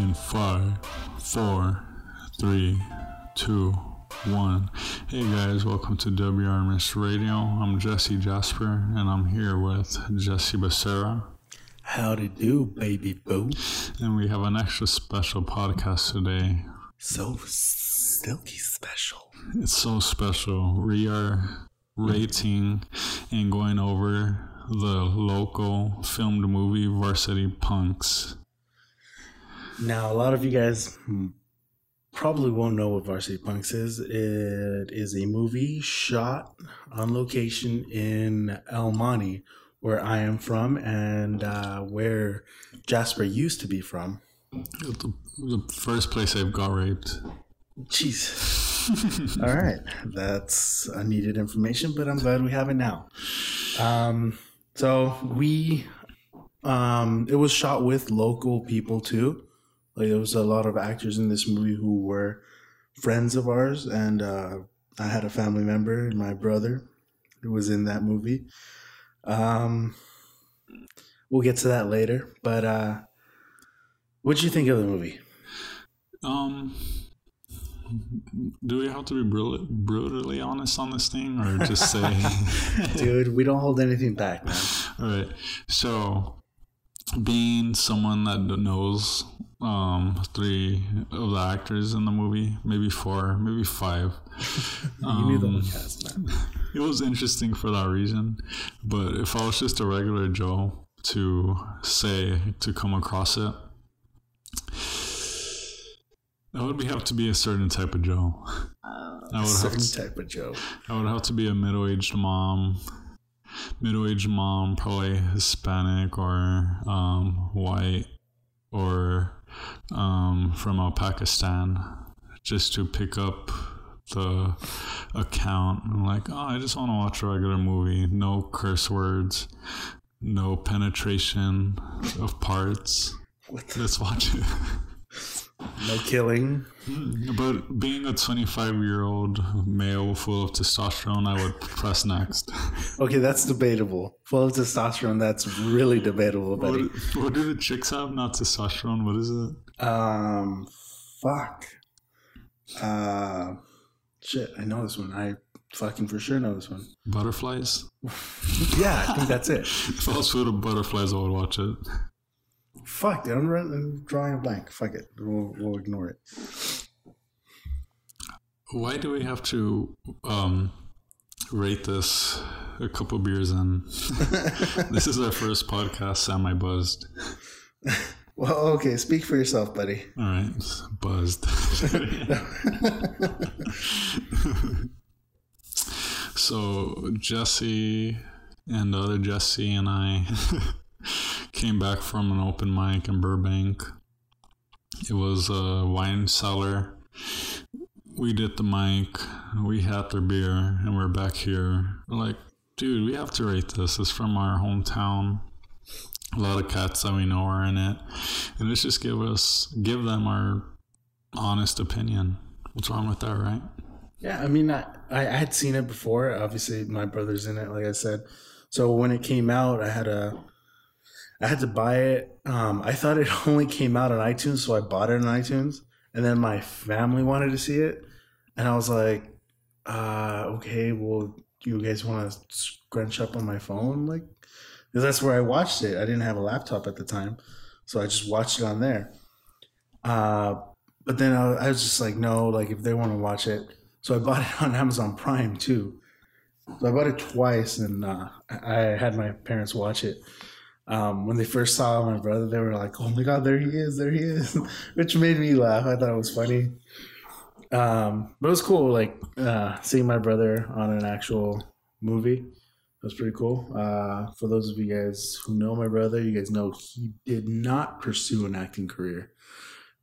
in five, four, three, two, one. Hey guys, welcome to WRMS Radio. I'm Jesse Jasper, and I'm here with Jesse Becerra. Howdy do, baby boo. And we have an extra special podcast today. So silky special. It's so special. We are rating and going over the local filmed movie Varsity Punks. Now, a lot of you guys probably won't know what Varsity Punks is. It is a movie shot on location in El Monte, where I am from, and uh, where Jasper used to be from. The, the first place I've got raped. Jeez. All right, that's unneeded information, but I'm glad we have it now. Um, so we, um, it was shot with local people too. Like there was a lot of actors in this movie who were friends of ours, and uh, I had a family member, my brother, who was in that movie. Um, we'll get to that later, but uh, what'd you think of the movie? Um, do we have to be brutally, brutally honest on this thing, or just say, dude, we don't hold anything back, man. All right, so being someone that knows um, three of the actors in the movie, maybe four, maybe five. you um, knew the whole um, cast, man. It was interesting for that reason, but if I was just a regular Joe to say to come across it, that would be, have to be a certain type of Joe. Uh, a certain to, type of Joe. I would have to be a middle-aged mom, middle-aged mom, probably Hispanic or um, white or um, from uh, Pakistan, just to pick up the account. I'm like, oh, I just want to watch a regular movie. No curse words, no penetration of parts. Let's watch it. No killing. Hmm, but being a 25 year old male full of testosterone, I would press next. Okay, that's debatable. Full of testosterone, that's really debatable, buddy. What, what do the chicks have? Not testosterone. What is it? Um, fuck. Uh, shit, I know this one. I fucking for sure know this one. Butterflies? yeah, I think that's it. if I was full of butterflies, I would watch it. Fuck, I'm, I'm drawing a blank. Fuck it. We'll, we'll ignore it. Why do we have to um, rate this a couple beers in? this is our first podcast. Semi buzzed. Well, okay. Speak for yourself, buddy. All right, buzzed. so Jesse and the other Jesse and I came back from an open mic in Burbank. It was a wine cellar. We did the mic, we had their beer, and we're back here. We're like, dude, we have to rate this. It's from our hometown. A lot of cats that we know are in it. And let's just give us give them our honest opinion. What's wrong with that, right? Yeah, I mean, I, I had seen it before. Obviously, my brother's in it, like I said. So when it came out, I had a I had to buy it. Um, I thought it only came out on iTunes, so I bought it on iTunes. And then my family wanted to see it, and I was like, uh, "Okay, well, you guys want to scrunch up on my phone, like?" Because that's where I watched it. I didn't have a laptop at the time, so I just watched it on there. Uh, but then I, was just like, "No, like if they want to watch it." So I bought it on Amazon Prime too. So I bought it twice, and uh, I had my parents watch it um, when they first saw my brother, they were like, "Oh my god, there he is, there he is," which made me laugh. I thought it was funny. Um, but it was cool, like uh, seeing my brother on an actual movie. It was pretty cool. Uh, for those of you guys who know my brother, you guys know he did not pursue an acting career.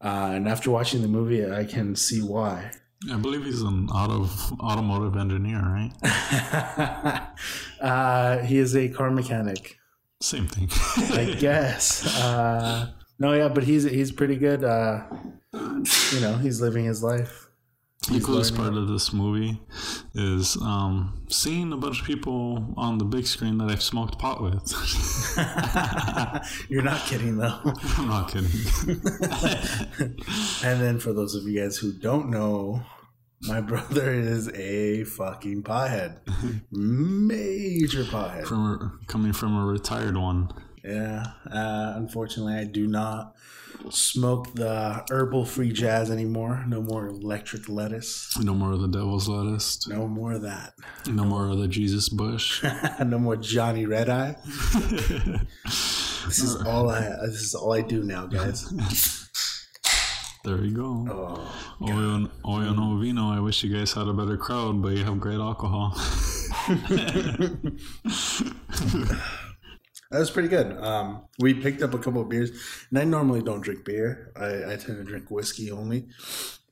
Uh, and after watching the movie, I can see why. I believe he's an auto automotive engineer, right? uh, he is a car mechanic. Same thing. I guess. Uh, no, yeah, but he's he's pretty good. Uh, you know, he's living his life. the coolest learning. part of this movie is um, seeing a bunch of people on the big screen that I've smoked pot with. You're not kidding though. I'm not kidding. and then for those of you guys who don't know, my brother is a fucking pothead. Major pothead. from coming from a retired one. Yeah. Uh, unfortunately, I do not smoke the herbal free jazz anymore. No more electric lettuce. No more of the devil's lettuce. No more of that. No more of the Jesus bush. no more Johnny Red Eye. This is all I. This is all I do now, guys. There you go. Oh, Oyo, Oyo no vino. I wish you guys had a better crowd, but you have great alcohol. that was pretty good. Um, we picked up a couple of beers, and I normally don't drink beer. I, I tend to drink whiskey only,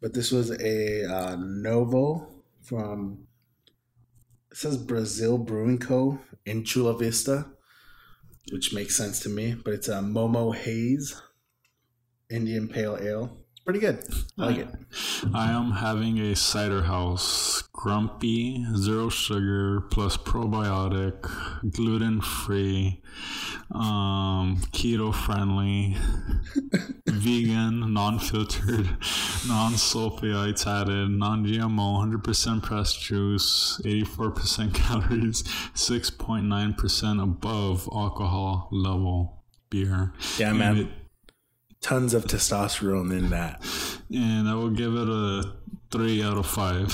but this was a uh, Novo from. It says Brazil Brewing Co. in Chula Vista, which makes sense to me. But it's a Momo Haze Indian Pale Ale. Pretty good. I like it. I am having a cider house, grumpy, zero sugar, plus probiotic, gluten free, um, keto friendly, vegan, non filtered, non sulfites added, non GMO, 100% pressed juice, 84% calories, 6.9% above alcohol level beer. Yeah, man. Tons of testosterone in that. and I will give it a three out of five.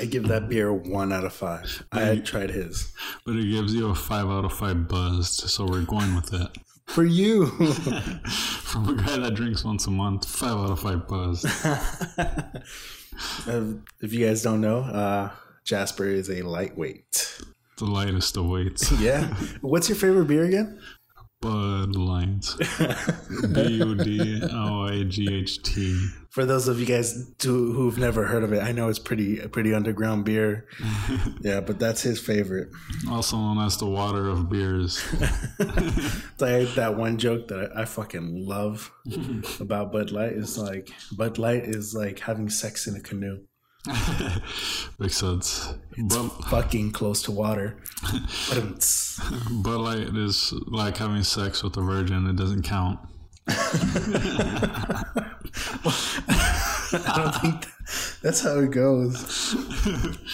I give that beer one out of five. I had tried his. But it gives you a five out of five buzz, so we're going with it. For you. From a guy that drinks once a month, five out of five buzzed. Um, if you guys don't know, uh, Jasper is a lightweight. the lightest of weights. Yeah. What's your favorite beer again? Bud Light. B U D L I G H T. For those of you guys who, who've never heard of it, I know it's pretty pretty underground beer. Yeah, but that's his favorite. Also known as the water of beers. Like that one joke that I, I fucking love about Bud Light is like Bud Light is like having sex in a canoe. Makes sense. Bud, Fucking close to water. But like it's Bud like having sex with a virgin. It doesn't count. I don't think that- that's how it goes.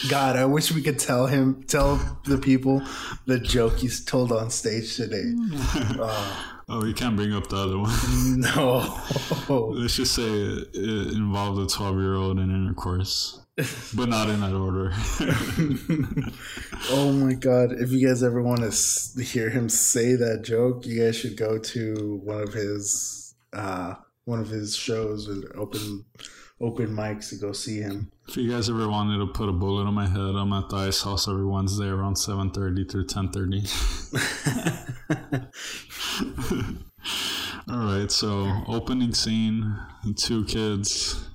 God, I wish we could tell him, tell the people the joke he's told on stage today. Oh, Oh, you can't bring up the other one. no. Let's just say it, it involved a 12 year old in intercourse, but not in that order. oh my God. If you guys ever want to hear him say that joke, you guys should go to one of his, uh, one of his shows with open, open mics to go see him. if you guys ever wanted to put a bullet on my head, I'm at the Ice House every Wednesday around 7.30 through 10.30. All right, so opening scene, two kids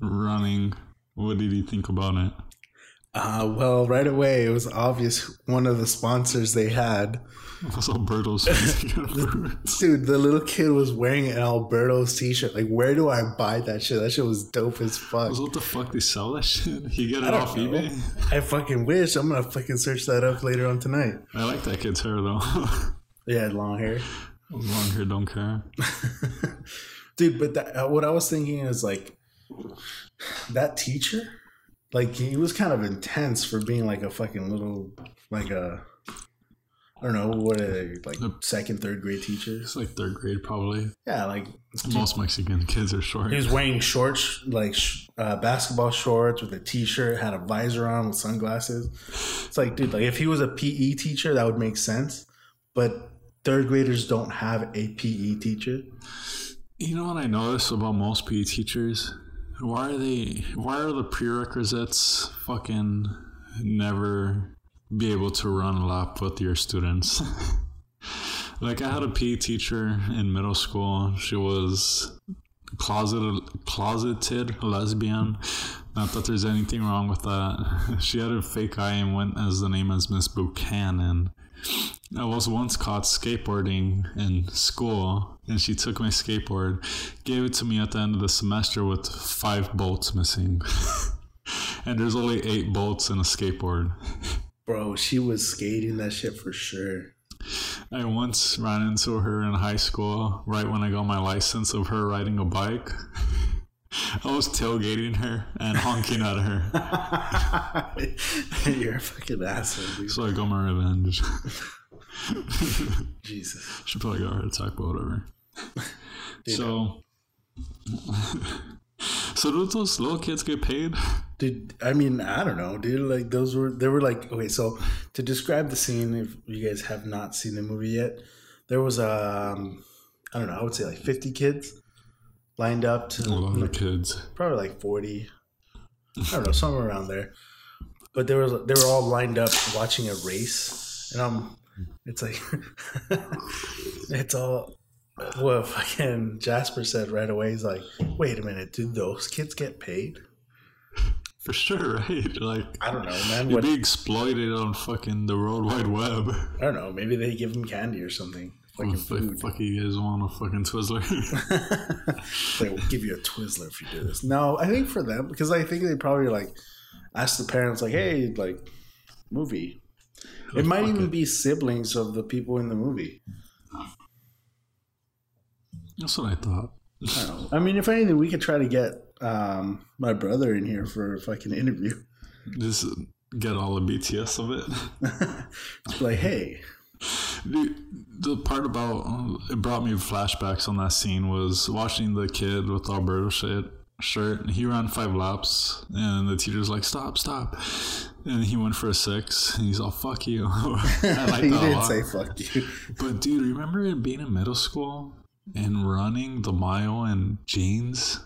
running. What did he think about it? Uh, well, right away, it was obvious one of the sponsors they had Was Alberto's. Dude, the little kid was wearing an Alberto's t-shirt. Like, where do I buy that shit? That shit was dope as fuck. What the fuck? They sell that shit? You get it off know. eBay? I fucking wish. I'm gonna fucking search that up later on tonight. I like that kid's hair though. Yeah, long hair. Long hair, don't care. Dude, but that, uh, what I was thinking is like that teacher, like he was kind of intense for being like a fucking little, like a, I don't know what are they like second, third grade teacher. It's like third grade probably. Yeah, like Most Mexican kids are short. He was wearing shorts, like sh- uh, basketball shorts with a t-shirt, had a visor on with sunglasses. It's like, dude, like if he was a PE teacher, that would make sense. But third graders don't have a PE teacher. You know what I notice about most PE teachers? Why are they? Why are the prerequisites fucking never be able to run a lap with your students? like I had a PE teacher in middle school. She was closeted, closeted lesbian. Not that there's anything wrong with that. She had a fake eye and went as the name as Miss Buchanan. I was once caught skateboarding in school, and she took my skateboard, gave it to me at the end of the semester with five bolts missing. and there's only eight bolts in a skateboard. Bro, she was skating that shit for sure. I once ran into her in high school right when I got my license of her riding a bike. I was tailgating her and honking at her. You're a fucking asshole, dude. So I got my revenge. Jesus. She probably got a heart attack, but whatever. So, so do those little kids get paid? Dude, I mean, I don't know, dude. Like those were they were like okay. So to describe the scene, if you guys have not seen the movie yet, there was um, I don't know, I would say like fifty kids lined up to A lot of kids. probably like forty. I don't know, somewhere around there. But there was they were all lined up watching a race, and I'm. It's like it's all. What fucking Jasper said right away. He's like, "Wait a minute, do those kids get paid?" For sure, right? Like, I don't know, man. you'd What be exploited on fucking the World Wide Web. I don't know. Maybe they give them candy or something. Fucking food. fuck you guys want a fucking Twizzler. they will give you a Twizzler if you do this. No, I think for them because I think they probably like ask the parents like, "Hey, like movie." Oh, it might even it. be siblings of the people in the movie. That's what I thought. I. I mean, if anything, we could try to get um, my brother in here for a fucking interview. Just get all the BTS of it. Just like, hey, Dude, the part about it brought me flashbacks on that scene was watching the kid with the Alberto shit shirt. He ran five laps, and the teacher's like, "Stop, stop!" And he went for a six, and he's all, "Fuck you." I like he didn't lot. say fuck you. But dude, remember it being in middle school and running the mile in jeans?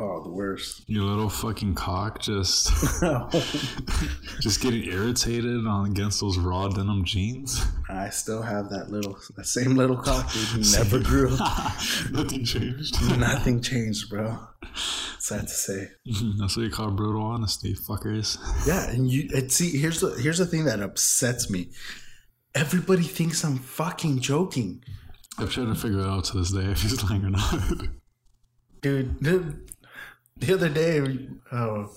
Oh, the worst. Your little fucking cock just just getting irritated on against those raw denim jeans. I still have that little, that same little cock, dude. He never grew. Nothing changed. Nothing changed, bro. Sad to say. That's what you call brutal honesty, fuckers. Yeah, and you and see here's the here's the thing that upsets me. Everybody thinks I'm fucking joking. I've trying to figure it out to this day if he's lying or not. Dude, the, the other day oh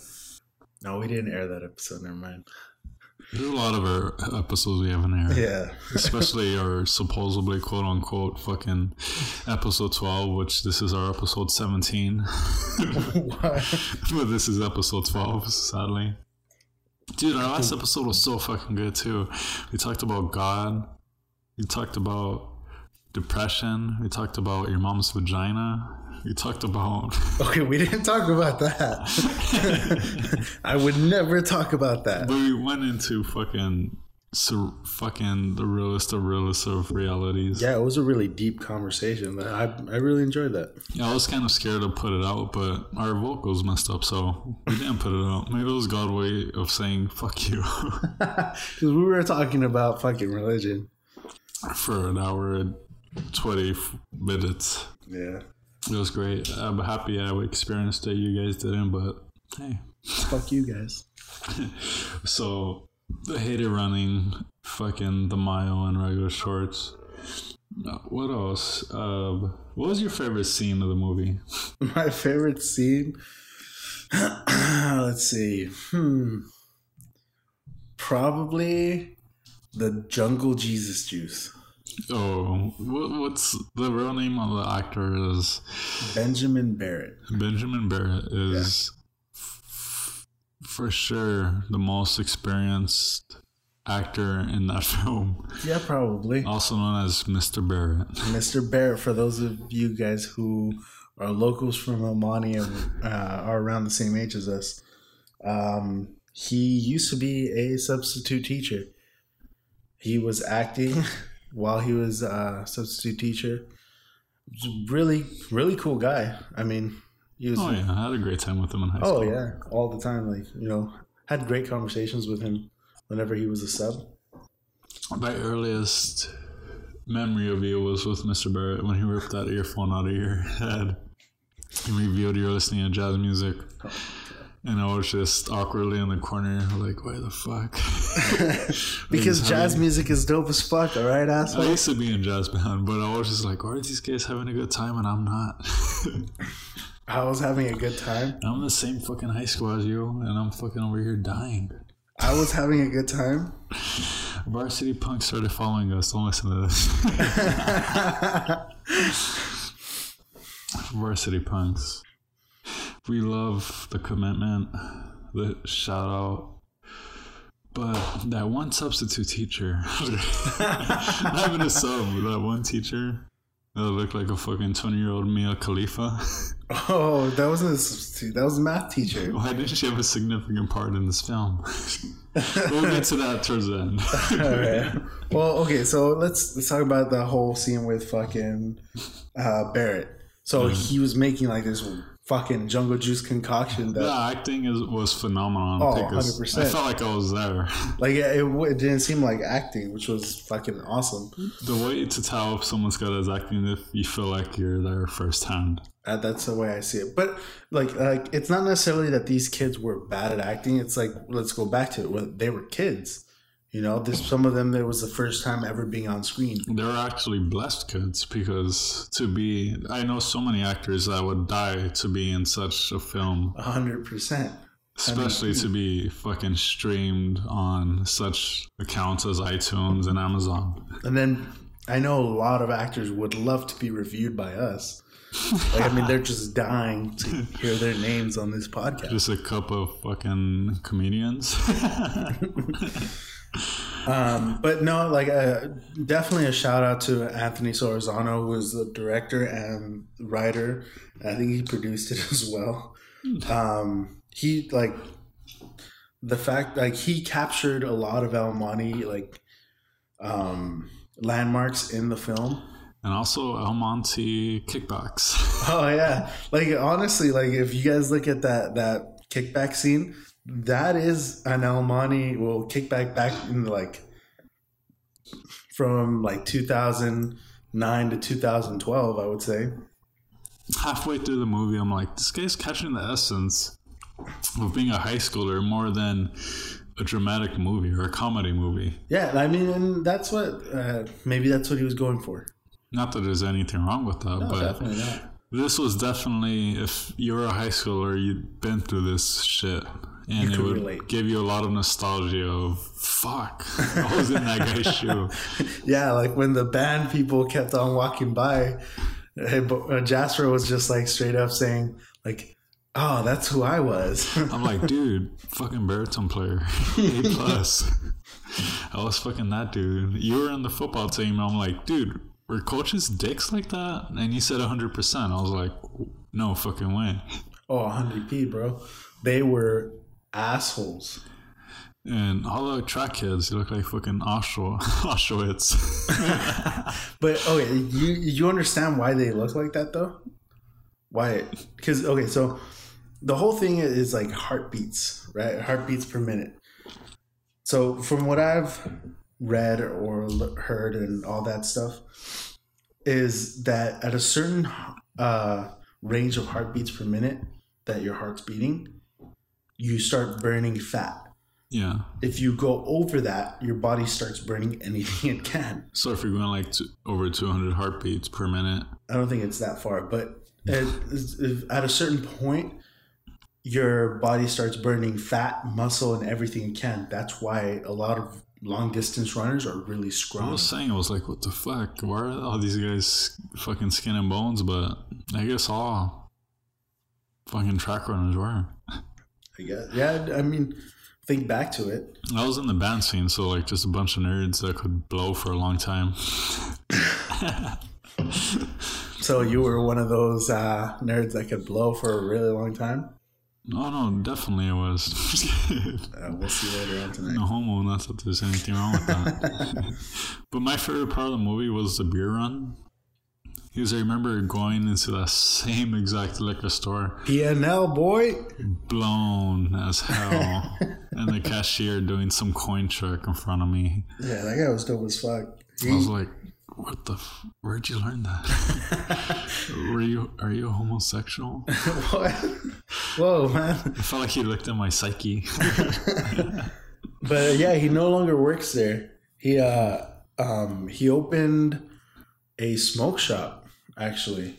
no, we didn't air that episode, never mind. There's a lot of our episodes we haven't aired. Yeah. Especially our supposedly quote unquote fucking episode 12, which this is our episode 17. but this is episode 12, sadly. Dude, our last episode was so fucking good too. We talked about God. We talked about depression. We talked about your mom's vagina. We talked about okay, we didn't talk about that. I would never talk about that. But we went into fucking so fucking the realest of realest of realities. Yeah, it was a really deep conversation. I I really enjoyed that. Yeah, I was kind of scared to put it out, but our vocals messed up, so we didn't put it out. Maybe it was God's way of saying "fuck you" Because we were talking about fucking religion. for an hour and twenty minutes. Yeah. It was great. I'm happy I experienced it. You guys didn't, but hey. Fuck you guys. So I hated running fucking the mile in regular shorts. Uh, What else? Uh, what was your favorite scene of the movie? My favorite scene. Let's see. Hmm. Probably the Jungle Jesus juice. Oh, what, what's the real name of the actor? Is Benjamin Barrett. Benjamin Barrett is f- for sure the most experienced actor in that film, Yeah, probably. also known as Mr. Barrett. Mr. Barrett, for those of you guys who are locals from El Monte and uh, are around the same age as us, um, he used to be a substitute teacher. He was acting while he was a substitute teacher. He was a really, really cool guy. I mean, he was. Oh yeah, I had a great time with him in high oh, school. Oh yeah, all the time. Like you know, had great conversations with him whenever he was a sub. My earliest memory of you was with Mr. Barrett when he ripped that earphone out of your head and revealed you were listening to jazz music. Oh. And I was just awkwardly in the corner, like, why the fuck? because jazz having- music is dope as fuck, all right, asshole? I used to be in jazz band, but I was just like, why are these guys having a good time and I'm not? I was having a good time. I'm the same fucking high school as you, and I'm fucking over here dying. I was having a good time. Varsity Punk started following us. Don't listen to this. Varsity Punks. We love the commitment, the shout out. But that one substitute teacher, not even a sub, that one teacher that looked like a fucking 20 year old Mia Khalifa. Oh, that wasn't a substitute. That was a math teacher. Why didn't she have a significant part in this film? we'll get to that towards the end. All right. Well, okay, so let's let's talk about the whole scene with fucking uh, Barrett. So he was making like this fucking jungle juice concoction that, The acting is was phenomenal. Oh, 100%. I felt like I was there. like, it, it didn't seem like acting, which was fucking awesome. The way to tell if someone's good at acting if you feel like you're there firsthand. Uh, that's the way I see it. But like, like it's not necessarily that these kids were bad at acting. It's like let's go back to it. They were kids, you know, there's some of them there was the first time ever being on screen. They're actually blessed kids because to be, I know so many actors that would die to be in such a film, A hundred percent. especially to be fucking streamed on such accounts as iTunes and Amazon. And then I know a lot of actors would love to be reviewed by us. Like, I mean, they're just dying to hear their names on this podcast. Just a couple of fucking comedians. Um, but no, like uh, definitely a shout out to Anthony Sorzano, who was the director and writer. I think he produced it as well. Um, he like the fact like he captured a lot of El Monte like um, landmarks in the film. and also El Monte kickbacks. Oh yeah, like honestly, like if you guys look at that that kickback scene, that is an El Monte well kickback back in like from like 2009 to 2012, I would say. halfway through the movie, I'm like, this guy's catching the essence of being a high schooler more than a dramatic movie or a comedy movie. Yeah, I mean, that's what uh, maybe that's what he was going for. Not that there's anything wrong with that, but definitely not. this was definitely if you were a high schooler, you'd been through this shit. And it would relate. give you a lot of nostalgia of fuck. I was in that guy's shoe. Yeah, like when the band people kept on walking by, uh, Jasper was just like straight up saying like, "Oh, that's who I was." I'm like, dude, fucking baritone player. A plus. I was fucking that dude. You were in the football team. I'm like, dude, were coaches dicks like that? And you said 100%. I was like, no fucking way. oh, 100p, bro. They were assholes. And all the track kids, you look like fucking Auschwitz. Auschwitz. But okay, you you understand why they look like that though? Why? Because okay, so the whole thing is like heartbeats, right? Heartbeats per minute. So from what I've read or heard and all that stuff, is that at a certain uh, range of heartbeats per minute that your heart's beating, you start burning fat. yeah. If you go over that, your body starts burning anything it can. So if you're going like to, over 200 heartbeats per minute, I don't think it's that far, but if- at a certain point, your body starts burning fat, muscle, and everything it can. That's why a lot of long distance runners are really scrum. I was saying, I was like, what the fuck? Why are all these guys fucking skin and bones? But I guess all fucking track runners were. I guess. Yeah, I mean, think back to it. I was in the band scene, so like just a bunch of nerds that could blow for a long time. So you were one of those uh, nerds that could blow for a really long time. No, no, definitely it was. Uh, we'll see later on tonight. no homo, not that there's anything wrong with that. but my favorite part of the movie was the beer run. Because I remember going into that same exact liquor store, PNL boy. blown as hell, and the cashier doing some coin trick in front of me. Yeah, that guy was dope as fuck. I was like, What the? F- where'd you learn that? Were you? Are you a homosexual? what? Whoa, man. I felt like he looked at my psyche. But yeah, he no longer works there. He uh um he opened a smoke shop actually.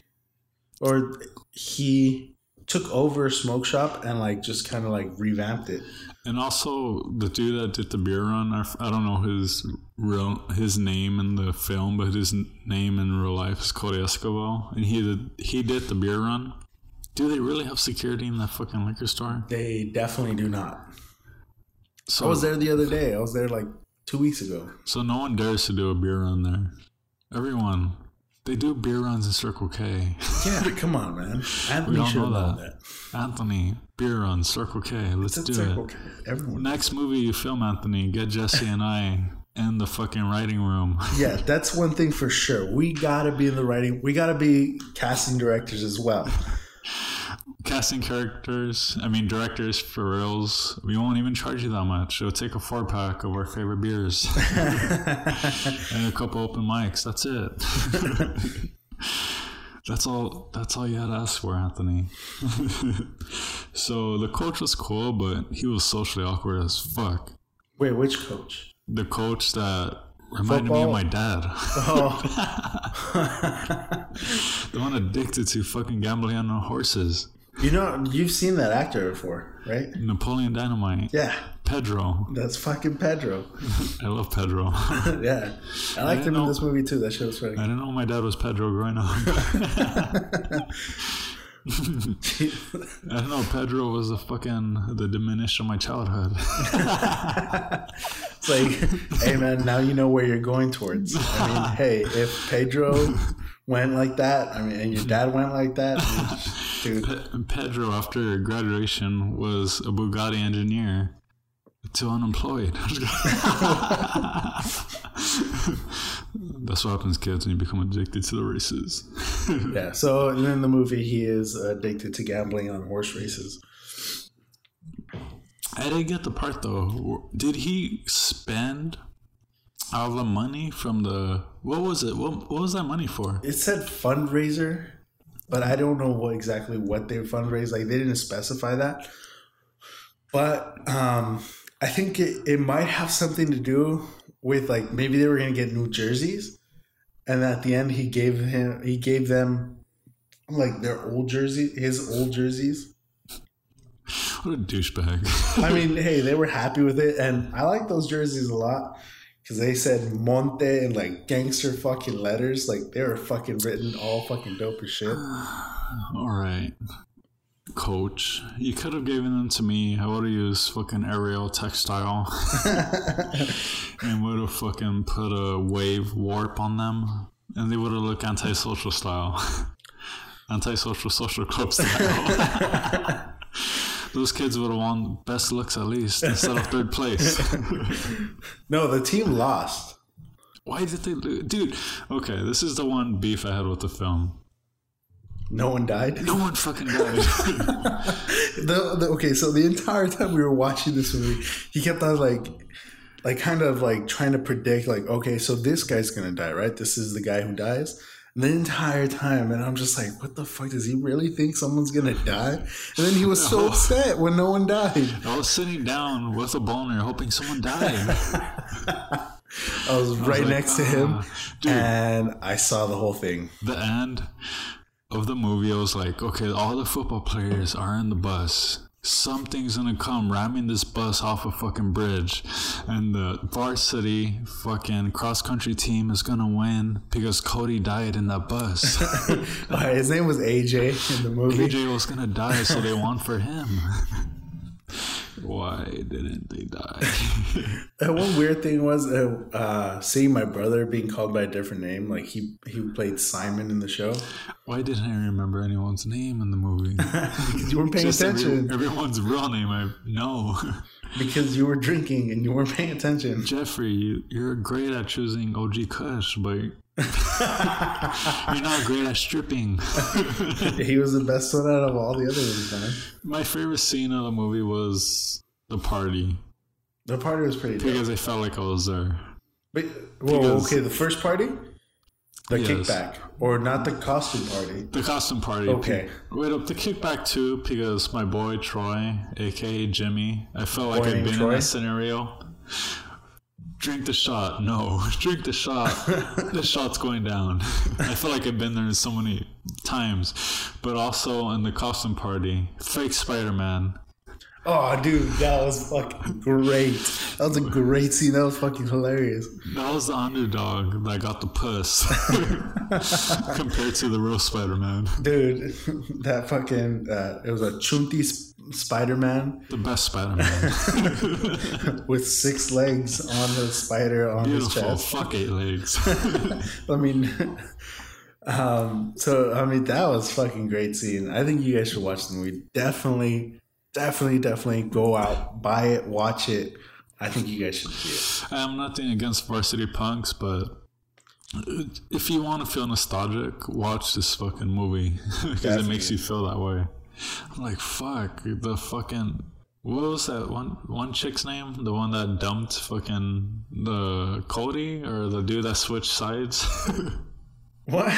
Or he took over a smoke shop and like just kind of like revamped it. And also the dude that did the beer run, I don't know his real his name in the film, but his name in real life is Cody Escobar, and he did he did the beer run. Do they really have security in that fucking liquor store? They definitely do not. So I was there the other day. I was there like 2 weeks ago. so no one dares to do a beer run there. Everyone, they do beer runs in Circle K. Yeah, come on, man. Anthony don't should know that. that. Anthony, beer run, Circle K. Let's do Circle it. K. Everyone. Next movie you film, Anthony, get Jesse and I in the fucking writing room. Yeah, that's one thing for sure. We gotta be in the writing. We gotta be casting directors as well. Casting characters, I mean directors for reals. We won't even charge you that much. It'll take a four pack of our favorite beers and a couple open mics. That's it. that's all. That's all you had to ask for, Anthony. so the coach was cool, but he was socially awkward as fuck. Wait, which coach? The coach that reminded me of my dad. Oh, the one addicted to fucking gambling on horses. You know, you've seen that actor before, right? Napoleon Dynamite. Yeah, Pedro. that's fucking Pedro. I love Pedro. yeah, I liked him know. in this movie too. That shit was funny. I didn't know my dad was Pedro growing up. I don't know. Pedro was the fucking the diminished of my childhood. It's like, hey man, now you know where you're going towards. I mean, hey, if Pedro went like that, I mean, and your dad went like that, dude. Pedro, after graduation, was a Bugatti engineer to unemployed. That's what happens, kids, when you become addicted to the races. Yeah. So in the movie, he is addicted to gambling on horse races. I didn't get the part though. Did he spend all the money from the what was it? What, what was that money for? It said fundraiser, but I don't know what exactly what they fundraised. Like they didn't specify that. But um, I think it, it might have something to do with like maybe they were gonna get new jerseys, and at the end he gave him he gave them like their old jersey his old jerseys. What a douchebag. I mean, hey, they were happy with it, and I like those jerseys a lot because they said Monte in like gangster fucking letters. Like they were fucking written all fucking dope as shit. All right, coach. You could have given them to me. I would have used fucking Ariel textile and would have fucking put a wave warp on them, and they would have looked antisocial style, antisocial social club style. Those kids would have won best looks at least instead of third place. No, the team lost. Why did they lose? Dude, okay, this is the one beef I had with the film. No one died. No one fucking died. The, the, okay, so the entire time we were watching this movie, he kept on like, like kind of like trying to predict, like, okay, so this guy's gonna die, right? This is the guy who dies. The entire time, and I'm just like, what the fuck? Does he really think someone's gonna die? And then he was so upset when no one died. I was sitting down with a boner hoping someone died. I was right like, next to him, "Ah, dude." and I saw the whole thing. the end of the movie, I was like, okay, all the football players are in the bus. Something's gonna come ramming this bus off a fucking bridge, and the varsity fucking cross country team is gonna win because Cody died in that bus. Right, his name was AJ in the movie. AJ was gonna die, so they won for him. Why didn't they die? One weird thing was uh, uh, seeing my brother being called by a different name. Like he he played Simon in the show Why didn't I remember anyone's name in the movie? because you weren't paying Just every- attention. everyone's real name I know. because you were drinking and you weren't paying attention. Jeffrey, you, you're great at choosing OG Kush, but you're not great at stripping. he was the best one out of all the other ones, man. My favorite scene of the movie was the party The party was pretty dope. because I felt like I was there. But, whoa, because- okay, the first party? The Yes. kickback, or not the costume party. The costume party. Okay. Wait up, the kickback too, because my boy Troy, aka Jimmy, I felt like I'd been Troy? in that scenario. Drink the shot. No, drink the shot. the shot's going down. I feel like I've been there so many times, but also in the costume party, fake Spider Man. Oh, dude, that was fucking great. That was a great scene. That was fucking hilarious. That was the underdog that got the puss compared to the real Spider Man. Dude, that fucking, uh, it was a chunty Spider Man The best Spider Man. with six legs on the spider on his Beautiful. chest. Fuck eight legs. I mean, um, so I mean that was fucking great scene. I think you guys should watch the movie. Definitely, definitely, definitely go out, buy it, watch it. I think you guys should see it. I am nothing against Varsity Punks, but if you want to feel nostalgic, watch this fucking movie because it makes you feel that way. I'm like, fuck, the fucking. What was that one one chick's name? The one that dumped fucking the Cody or the dude that switched sides? What?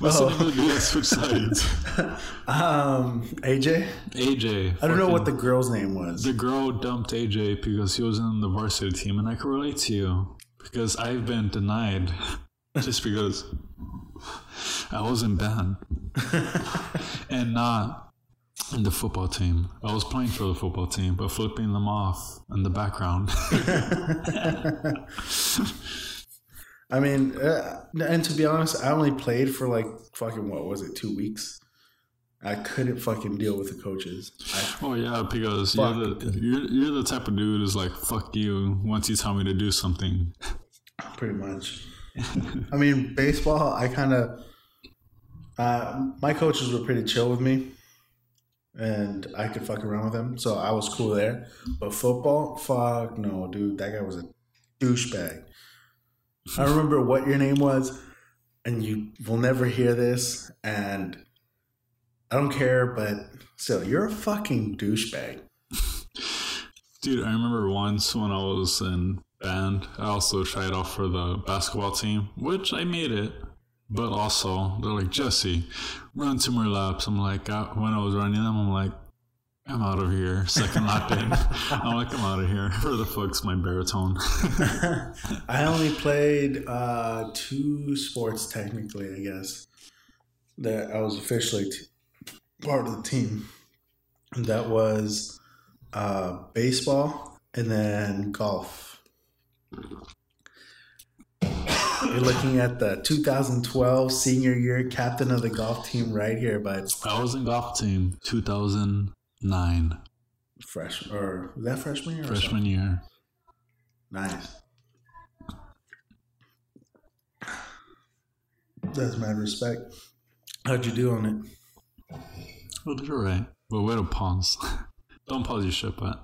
What's Oh. the name of the dude that switched sides? Um, AJ. AJ. I don't know what the girl's name was. The girl dumped AJ because he was in the varsity team, and I can relate to you because I've been denied just because I wasn't banned and not in the football team. I was playing for the football team, but flipping them off in the background. I mean, uh, and to be honest, I only played for like fucking what was it, two weeks. I couldn't fucking deal with the coaches. I, oh yeah, because you're the you're, you're the type of dude who's like fuck you once you tell me to do something. pretty much. I mean, baseball. I kind of. Uh, my coaches were pretty chill with me, and I could fuck around with them, so I was cool there. But football, fuck no, dude. That guy was a douchebag. I remember what your name was, and you will never hear this, and I don't care, but still, you're a fucking douchebag. Dude, I remember once when I was in band, I also tried out for the basketball team, which I made it. But also, they're like, Jesse, run two more laps. I'm like, uh, when I was running them, I'm like, I'm out of here. Second lap in. I'm like, I'm out of here. For the fuck's my baritone? I only played uh, two sports technically, I guess. That I was officially t- part of the team. And that was uh, baseball and then golf. You're looking at the 2012 senior year captain of the golf team right here, but I was in golf team 2009, fresh or was that freshman year? or freshman year. Nice. That's mad respect. How'd you do on it? Well, did alright. But wait a pause. Don't pause your shit, but.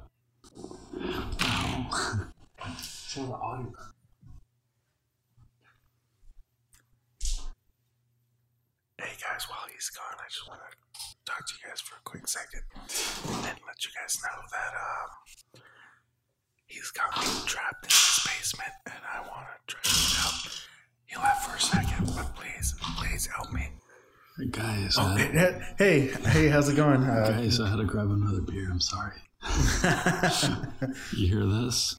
Hey guys, while he's gone, I just want to talk to you guys for a quick second and let you guys know that um, he's got me trapped in his basement, and I want to try to get out. He left for a second, but please, please help me. Guys, Oh, hey, hey, hey, how's it going? Uh, guys, I had to grab another beer. I'm sorry. You hear this?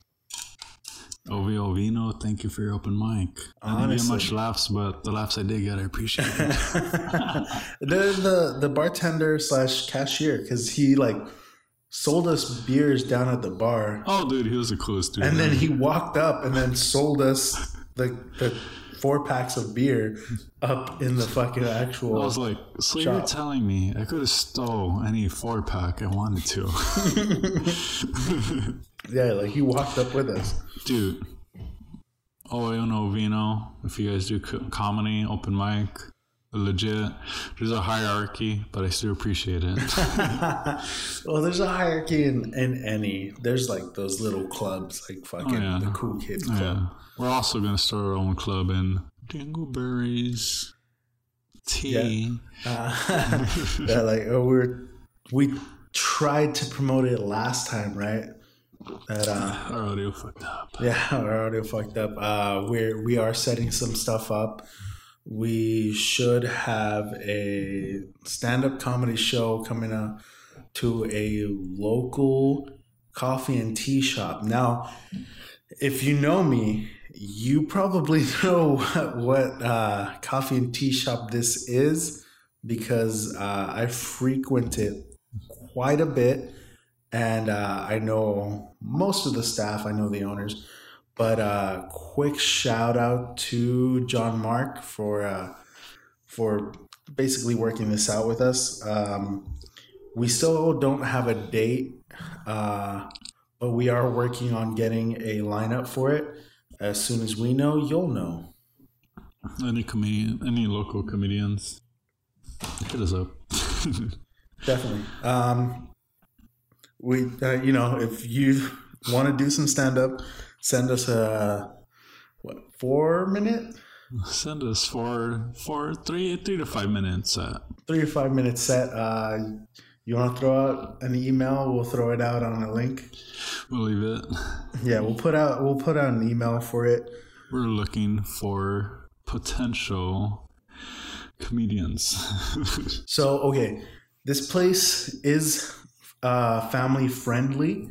OVO Vino, thank you for your open mic. I didn't get much laughs, but the laughs I did get, I appreciate it. the the the bartender slash cashier because he like sold us beers down at the bar, oh, dude, he was the coolest dude. and then he walked up and then sold us the the four packs of beer up in the fucking actual. I was like, so you're telling me I could have stole any four pack I wanted to, yeah, like he walked up with us. dude. Oh, I don't know Vino. If you guys do comedy, open mic, legit. There's a hierarchy, but I still appreciate it. well, there's a hierarchy in, in any. There's like those little clubs, like fucking Oh, yeah. the cool kids club. Yeah. We're also going to start our own club in Dingleberries Tea. Uh, yeah, like oh, we're we tried to promote it last time, right? That uh, Our audio fucked up. yeah, our audio fucked up. Uh, we're we are setting some stuff up we should have a stand-up comedy show coming up to a local coffee and tea shop. Now, if you know me, you probably know what, what uh, coffee and tea shop this is because uh, I frequent it quite a bit, and uh, I know most of the staff. I know the owners, but uh, quick shout out to John Mark for uh, for basically working this out with us. Um, we still don't have a date, uh, but we are working on getting a lineup for it. As soon as we know, you'll know. Any comedian, any local comedians, hit us up. Definitely. Um, we, uh, you know, if you want to do some stand up, send us a what four minute, Send us for for three three to five minutes. Uh, three to five minutes set. Uh, you want to throw out an email? We'll throw it out on a link. we'll leave it. Yeah, we'll put out we'll put out an email for it. We're looking for potential comedians. So okay, this place is uh, family friendly,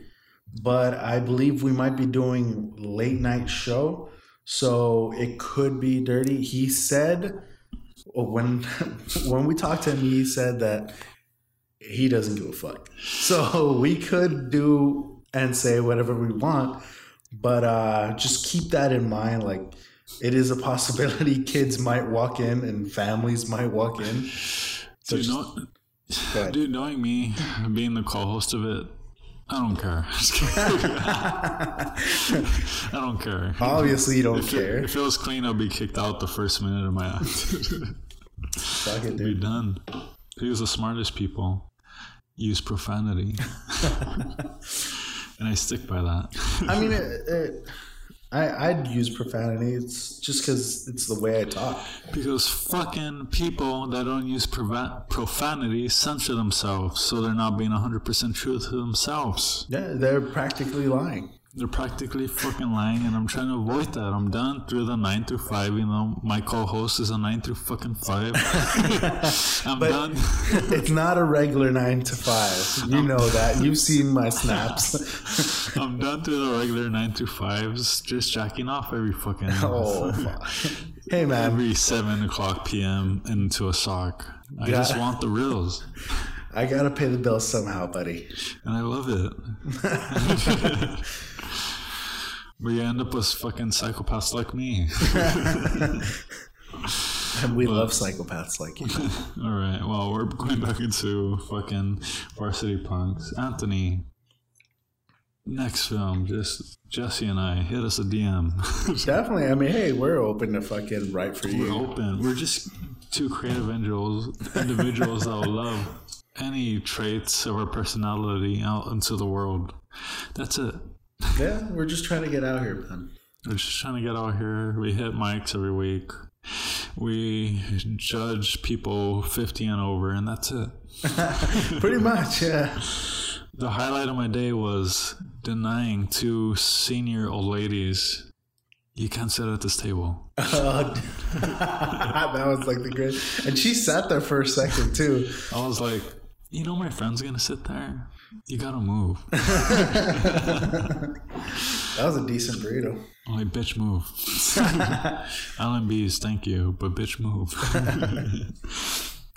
but I believe we might be doing late night show, so it could be dirty. He said when when we talked to him, he said that he doesn't give a fuck. So we could do and say whatever we want, but uh, just keep that in mind. Like it is a possibility kids might walk in and families might walk in. So dude, just, know- dude, knowing me, being the co-host of it, I don't care. I don't care. Obviously, you don't If it, care. if it was clean, I'll be kicked out the first minute of my act. Fuck it, be dude. done. Because the smartest people use profanity, and I stick by that. I mean, it, it, I I'd use profanity. It's just because it's the way I talk. Because fucking people that don't use profanity censor themselves, so they're not being 100% true to themselves. Yeah, they're practically lying. They're practically fucking lying, and I'm trying to avoid that. I'm done through the 9 through 5, you know, my co host is a 9 through fucking 5. I'm done. It's not a regular nine to five. You know that. You've seen my snaps. I'm done through the regular 9 through 5s, just jacking off every fucking. oh, fuck. Hey, man. Every 7 o'clock p.m. into a sock. I Yeah. just want the reels, I gotta pay the bills somehow, buddy. and I love it. But you end up with fucking psychopaths like me. And we love psychopaths like you. All right. Well, we're going back into fucking varsity punks. Anthony, next film, just Jesse and I hit us a DM. Definitely. I mean, hey, we're open to fucking write for we're you. open. We're just two creative individuals, individuals that will love any traits of our personality out into the world. That's it. Yeah, we're just trying to get out here, man. We're just trying to get out here. We hit mics every week. We judge people 50 and over, and that's it. Pretty much, yeah. The highlight of my day was denying two senior old ladies you can't sit at this table. Oh, that was like the great. And she sat there for a second too. I was like, you know, my friend's gonna sit there. You gotta move. That was a decent burrito. Like, bitch, move. LMBs, thank you, but bitch, move.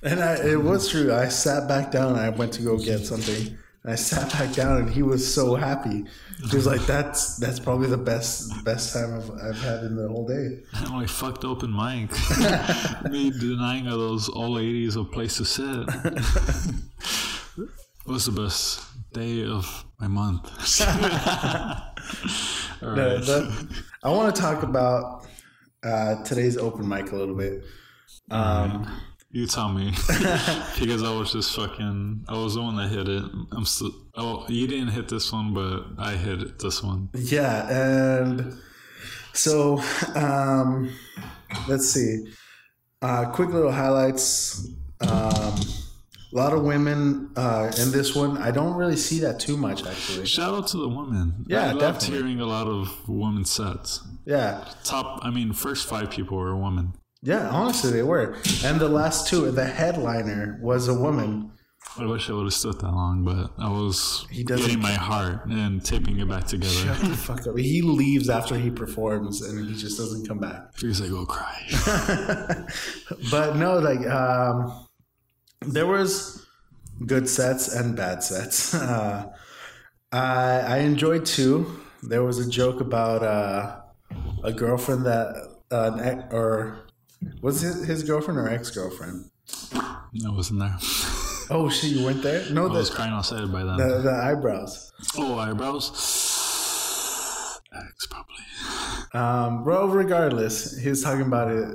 And I, it was true. I sat back down. I went to go get something. I sat back down, and he was so happy. He was like, "That's that's probably the best best time I've, I've had in the whole day." I'm like, fucked open mic. Me denying of those old ladies a place to sit. It was the best day of my month. All No, that- I want to talk about uh, today's open mic a little bit. Um, You tell me, because I was just fucking. I was the one that hit it. I'm still. Oh, you didn't hit this one, but I hit it, this one. yeah, and so um, let's see. Uh, quick little highlights. Um, a lot of women uh, in this one. I don't really see that too much, actually. Shout out to the women. Yeah, I loved definitely. hearing a lot of women sets. Yeah, Top. I mean, first five people were women. Yeah, honestly, they were. And the last two, the headliner was a woman. I wish I would have stood that long, but I was He getting my heart and taping it back together Shut the fuck up. He leaves after he performs and he just doesn't come back. because I go cry. but no, like um, there was good sets and bad sets. Uh, I I enjoyed two. There was a joke about uh, a girlfriend that uh, an ex, or was it his girlfriend or ex girlfriend? I wasn't there. Oh shit, you weren't there? No, I was the, crying outside by then. the the eyebrows. oh, eyebrows. X probably. Um, well, regardless, he was talking about it,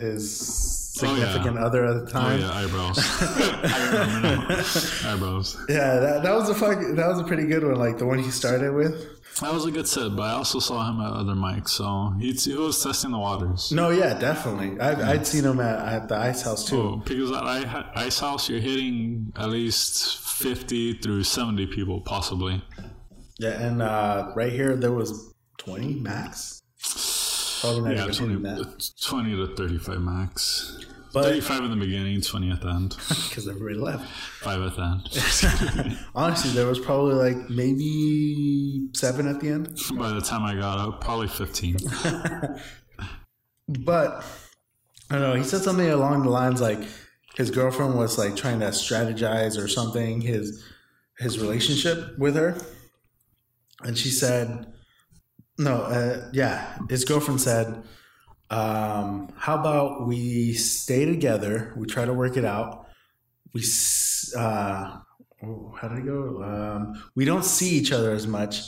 his Oh, yeah. significant other at the Oh time. yeah, eyebrows. I. Eyebrows. Yeah, that, that was a fuck. That was a pretty good one. Like the one he started with. That was a good set, but I also saw him at other mics, so he, he was testing the waters. No, yeah, definitely. I, I'd seen him at, at the Ice House too. Oh, because at Ice House, you're hitting at least 50 through 70 people, possibly. Yeah, and uh, right here there was twenty max. Probably not Yeah, 20, hitting that 20 to 35 max. But- 35 in the beginning, 20 at the end, because everybody left. 5 at the end. Honestly, there was probably like maybe seven at the end. By the time I got out, probably 15. But I don't know. He said something along the lines like his girlfriend was like trying to strategize or something his his relationship with her, and she said, "No, uh, yeah." His girlfriend said, um, "How about we stay together? We try to work it out. We uh, oh, how did it go? Um, we don't see each other as much,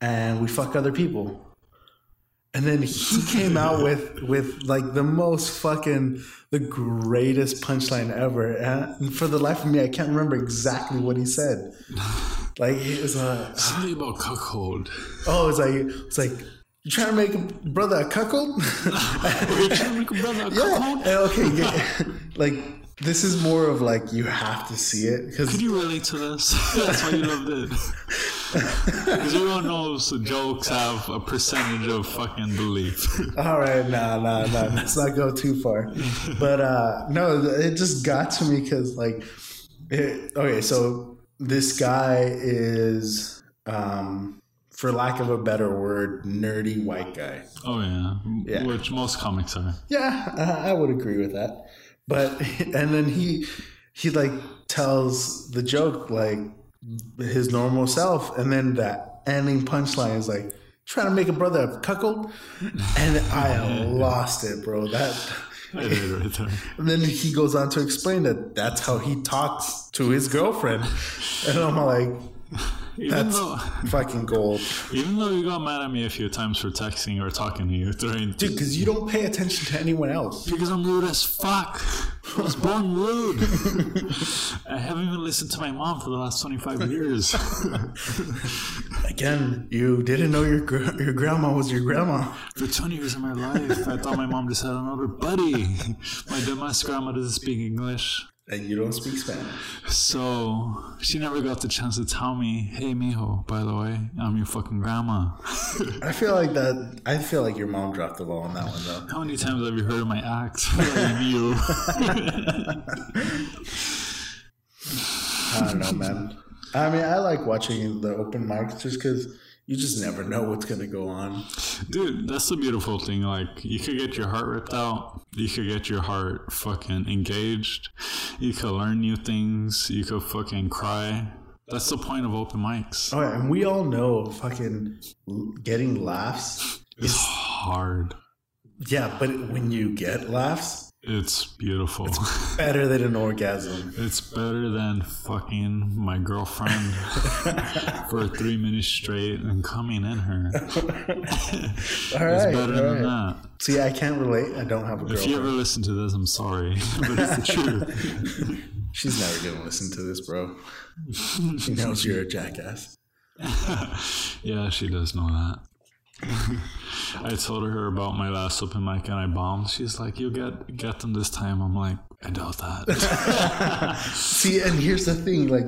and we fuck other people." And then he came out with with like the most fucking the greatest punchline ever. And for the life of me, I can't remember exactly what he said. Like it was uh, Something about cuckold. oh, it's like it's like you trying to make a brother a cuckold? You're trying to make a brother a cuckold? Uh, Okay. yeah. like this is more of like you have to see it because Could you relate to this? That's why you loved it. Because everyone knows jokes have a percentage of fucking belief. All right, nah, nah, nah. Let's not go too far. But uh no, it just got to me because like, it, okay, so this guy is, um, for lack of a better word, nerdy white guy. Oh yeah. Yeah. which most comics are. Yeah, I, I would agree with that. But and then he he like tells the joke like his normal self, and then that ending punchline is like trying to make a brother a cuckold, and I lost it, bro. That. I did it right there. And then he goes on to explain that that's how he talks to his girlfriend, and I'm like, Even that's though, fucking gold, even though you got mad at me a few times for texting or talking to you during, dude. Because you don't pay attention to anyone else. because I'm rude as fuck. I was born rude. I haven't even listened to my mom for the last 25 years. Again, you didn't know your gr- your grandma was your grandma. For 20 years of my life, I thought my mom just had another buddy. My dumbass grandma doesn't speak English. And you don't speak Spanish. So she never got the chance to tell me, hey, mijo, by the way, I'm your fucking grandma. I feel like that. I feel like your mom dropped the ball on that one though. How many times have you heard of my act? You. I don't know, man. I mean, I like watching the open mics just because you just never know what's gonna go on. Dude, that's the beautiful thing. Like, you could get your heart ripped out. You could get your heart fucking engaged. You could learn new things. You could fucking cry. That's the point of open mics. Oh, yeah, and we all know fucking getting laughs. It's hard. Yeah, but when you get laughs, It's beautiful. better than an orgasm. It's better than fucking my girlfriend for three minutes straight and coming in her. It's right, better all than right. that. See, I can't relate. I don't have a girlfriend. If you ever listen to this, I'm sorry, but it's the truth. She's never gonna listen to this, bro. She knows you're a jackass. yeah, she does know that. I told her about my last open mic and I bombed. She's like, "You get get them this time." I'm like, "I doubt that." See, and here's the thing: like,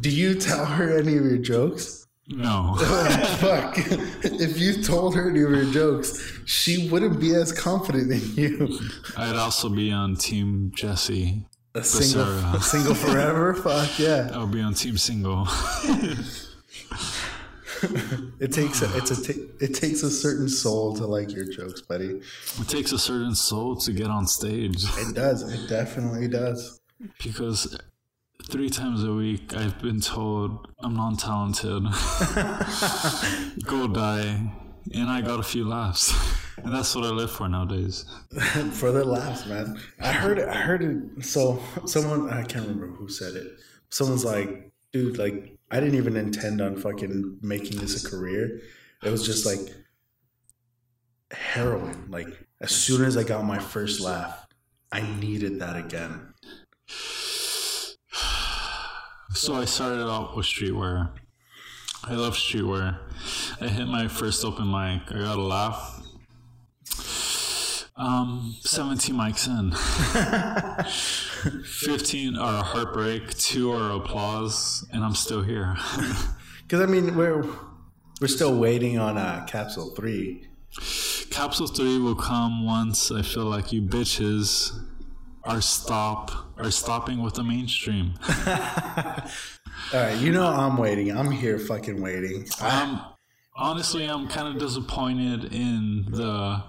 do you tell her any of your jokes? No. Oh, fuck. if you told her any of your jokes, she wouldn't be as confident in you. I'd also be on Team Jesse. A single, a single forever. Fuck yeah! I would be on Team Single. It takes a, it's a t- it takes a certain soul to like your jokes, buddy. It takes a certain soul to get on stage It does. It definitely does. because three times a week I've been told I'm non talented. Go die. And I got a few laughs. And that's what I live for nowadays. For the laughs, man. I heard it. I heard it. So someone I can't remember who said it. Someone's like, dude, like I didn't even intend on fucking making this a career. It was just like heroin. Like as soon as I got my first laugh, I needed that again. So I started out with streetwear. I love streetwear. I hit my first open mic. I got a laugh. Um, 17 mics in. 15 are a heartbreak, two are applause, and I'm still here. Because I mean, we're we're still waiting on uh, Capsule Three. Capsule 3 will come once I feel like you bitches are stop are stopping with the mainstream. All right, you know I'm waiting. I'm here, fucking waiting. Um, honestly, I'm kind of disappointed in the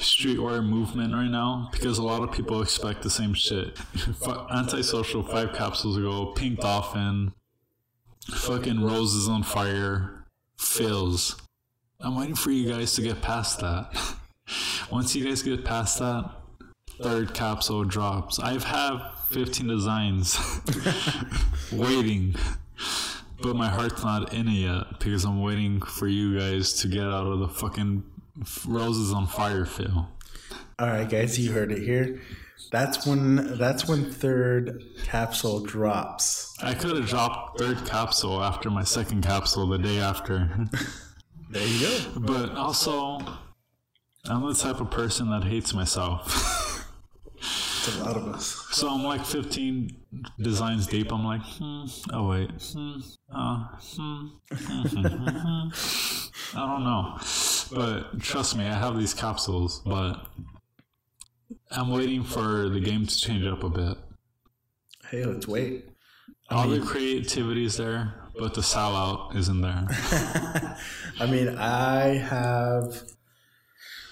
streetwear movement right now because a lot of people expect the same shit. Antisocial five capsules ago, Pink Dolphin, fucking Roses on Fire, Fills. I'm waiting for you guys to get past that. Once you guys get past that, third capsule drops. I've have 15 designs waiting, but my heart's not in it yet because I'm waiting for you guys to get out of the fucking roses on fire feel. All right, guys, you heard it here. That's when that's when third capsule drops. I could have dropped third capsule after my second capsule the day after. There you go. but also, I'm the type of person that hates myself. It's a lot of us. So I'm like 15 designs deep. I'm like, hmm, oh wait, hmm, uh, hmm. I don't know. But trust me, I have these capsules, but I'm waiting for the game to change up a bit. Hey, let's wait. All the creativity is there, but the sellout isn't there. I mean, I have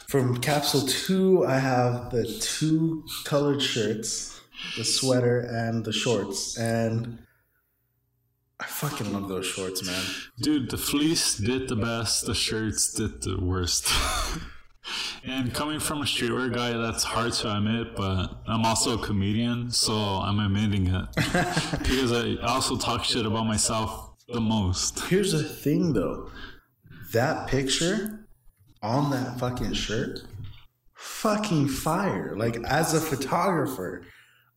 from capsule two. I have the two colored shirts, the sweater and the shorts, and I fucking love those shorts, man. Dude, the fleece did the best, the shirts did the worst. and coming from a streetwear guy, that's hard to admit, but I'm also a comedian, so I'm admitting it. because I also talk shit about myself the most. Here's the thing, though. That picture on that fucking shirt, fucking fire. Like, as a photographer,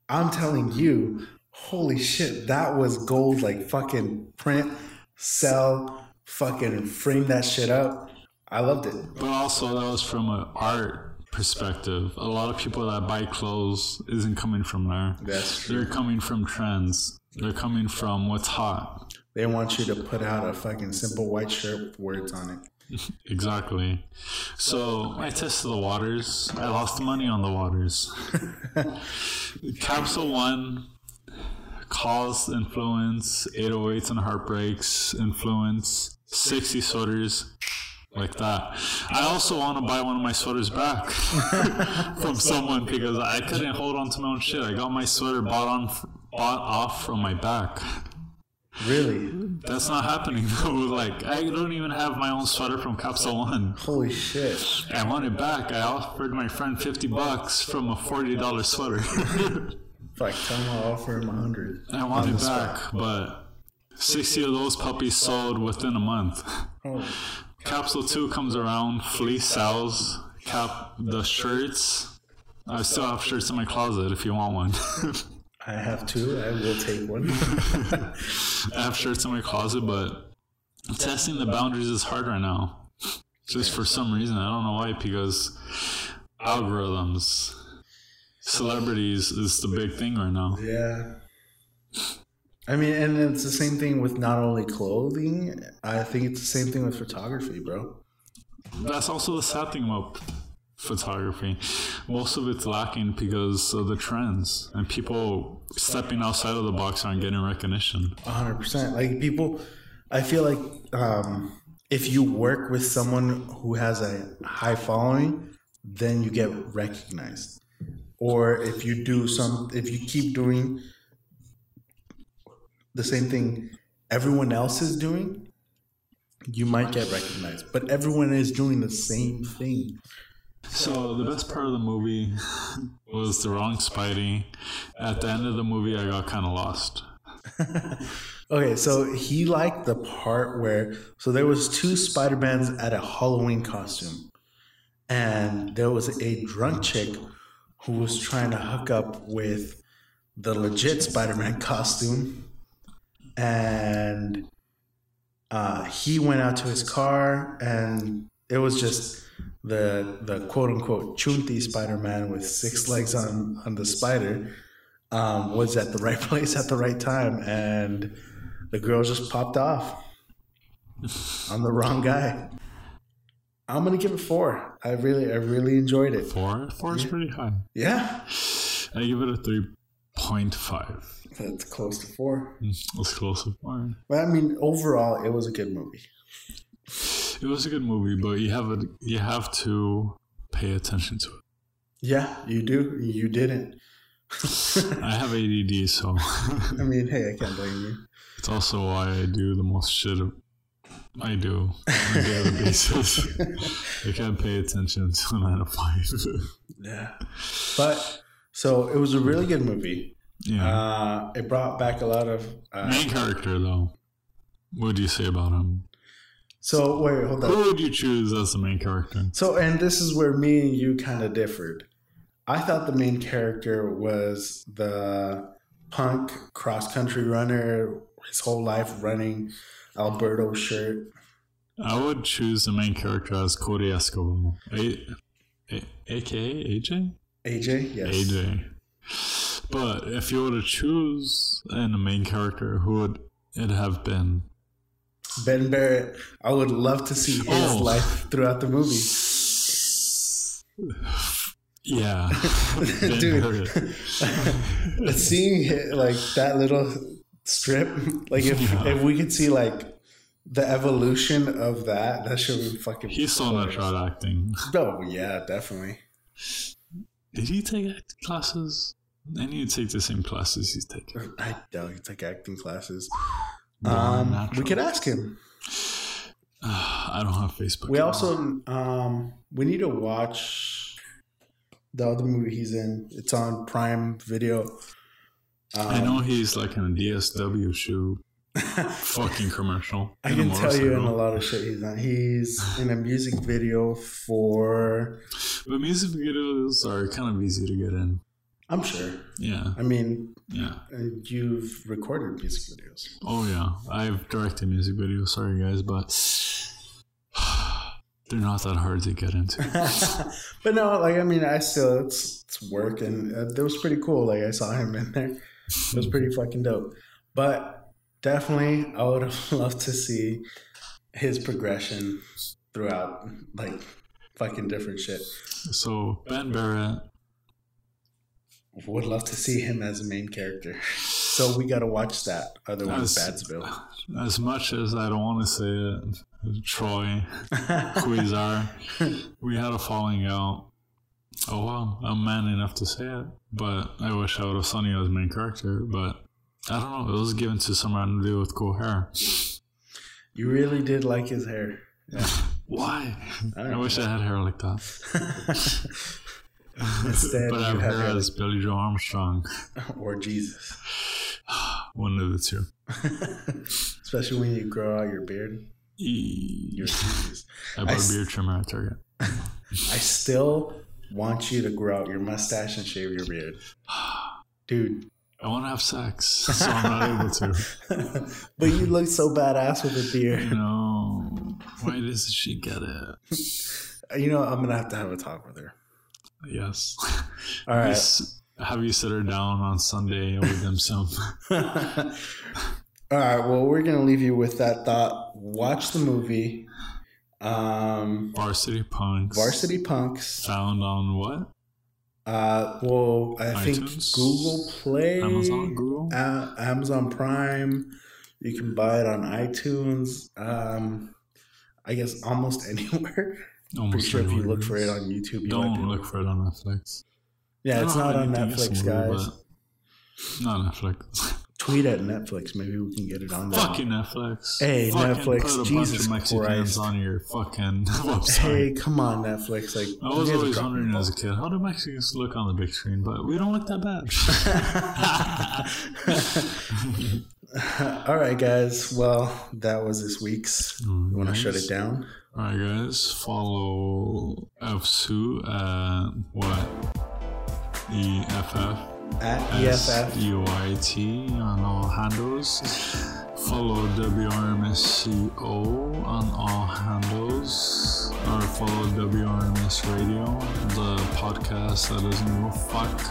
I'm telling you, holy shit, that was gold. Like, fucking print, sell, fucking frame that shit up. I loved it. But also, that was from an art perspective. A lot of people that buy clothes isn't coming from there. That's true. They're coming from trends. They're coming from what's hot. They want you to put out a fucking simple white shirt with words on it. Exactly. So I tested the waters. I lost money on the waters. Capsule one cause influence, 808s and heartbreaks influence, 60 sweaters like that. I also want to buy one of my sweaters back from someone because I couldn't hold on to my own shit. I got my sweater bought on bought off from my back. Really? That's not happening though. Like I don't even have my own sweater from Capsule One. Holy shit. I want it back. I offered my friend fifty bucks from a forty dollar sweater. Fuck, tell him I'll offer him a hundred. I want it the spot. back, but sixty of those puppies sold within a month. Oh, Capsule two comes around, fleece sells, cap the shirts. I still have shirts in my closet if you want one. I have two. I will take one. I have shirts in my closet, but testing the boundaries is hard right now. Just for some reason, I don't know why. Because algorithms, celebrities is the big thing right now. yeah. I mean, and it's the same thing with not only clothing. I think it's the same thing with photography, bro. That's also the sad thing about photography. Most of it's lacking because of the trends and people stepping outside of the box aren't getting recognition. hundred percent. Like people, I feel like um, if you work with someone who has a high following, then you get recognized. Or if you do some, if you keep doing the same thing everyone else is doing, you might get recognized. But everyone is doing the same thing. So the best part of the movie was the wrong Spidey. At the end of the movie, I got kind of lost. Okay, so he liked the part where so there was two Spider-Mans at a Halloween costume. And there was a drunk chick who was trying to hook up with the legit Spider-Man costume. And uh, he went out to his car and it was just the the quote unquote chunty Spider-Man with six legs on on the spider um, was at the right place at the right time and the girl just popped off. I'm the wrong guy. I'm gonna give it four. I really, I really enjoyed it. Four? Four is pretty high. Yeah, I give it a 3.5. that's close to four. Mm, it's close to four. But I mean, overall, it was a good movie. It was a good movie, but you have a, you have to pay attention to it. Yeah, you do. You didn't. I have ADD, so I mean, hey, I can't blame you. it's also why I do the most shit I do on a daily basis. I can't pay attention to nine to five. Yeah, but so it was a really good movie. yeah. Uh, it brought back a lot of. Uh, Main character, though. What do you say about him? so wait, hold on. Who would you choose as the main character? So, and this is where me and you kind of differed. I thought the main character was the punk cross country runner, his whole life running Alberto shirt. I would choose the main character as Cody Escobar, A- A- aka AJ. AJ, yes. AJ. But if you were to choose in the main character, who would it have been? Ben Barrett. I would love to see his Oh. life throughout the movie. Yeah, Dude. Seeing it, like that little strip, like if, Yeah. if we could see like the evolution of that, that should be fucking. He's still not hilarious. tried acting. Oh yeah, definitely. Did he take acting classes? I need to take the same classes he's taking. I doubt he took acting classes. Born Um, we could ask him. I don't have Facebook. We now. also um, we need to watch the other movie he's in. It's on Prime Video. Um, I know he's like in a DSW shoe fucking commercial. I can tell you in a lot of shit he's on. He's in a music video for. But music videos are kind of easy to get in. I'm sure. Yeah, I mean, yeah. uh, you've recorded music videos. Oh yeah, I've directed music videos. Sorry guys, but they're not that hard to get into. but no, like I mean, I still it's it's work, and uh, that was pretty cool. Like I saw him in there. It was pretty fucking dope. But definitely, I would have loved to see his progression throughout, like fucking different shit. So Ben Barrett, Would love to see him as a main character. So we got to watch that. Otherwise, That's- Badsville. as much as I don't want to say it, Troy, Quasar, we had a falling out. Oh well, I'm man enough to say it, but I wish I would have Sonny as main character. But I don't know, it was given to some random dude with cool hair. you really did like his hair. Yeah. Why? I I wish I had hair like that. Instead, but I have hair hair as Billie Joe Armstrong. or Jesus. One of the two. Especially when you grow out your beard. You're Jesus. I bought I a beard trimmer at Target. I still want you to grow out your mustache and shave your beard. Dude. I want to have sex, so I'm not able to. but you look so badass with a beard. know, why doesn't she get it? You know, I'm going to have to have a talk with her. Yes. All right. Have you sit her down on Sunday and with them some. All right. Well, we're gonna leave you with that thought. Watch the movie. Um, Varsity Punks. Varsity Punks. Found on what? Uh, well, I think? Google Play, Amazon, Google. Amazon Prime. You can buy it on iTunes. Um, I guess almost anywhere. Almost Pretty sure if you look for it on YouTube, you Don't look for it on Netflix. Yeah, it's don't on Netflix, guys. Not Netflix. Tweet at Netflix. Maybe we can get it on there. fucking Netflix. Hey, fucking Netflix, Jesus Christ. on your fucking website. Hey, come on, Netflix! Like I was you guys are always wondering as a kid, how do Mexicans look on the big screen? But we don't look that bad. All right, guys. Well, that was this week's. You want to shut it down? Alright, guys. Follow FSU at what? EFF. At EFF. S-U-I-T on all handles. Follow WRMSCO on all handles. Or follow WRMS Radio, the podcast that doesn't give a fuck.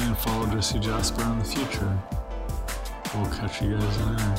And follow Jesse Jasper in the future. We'll catch you guys later.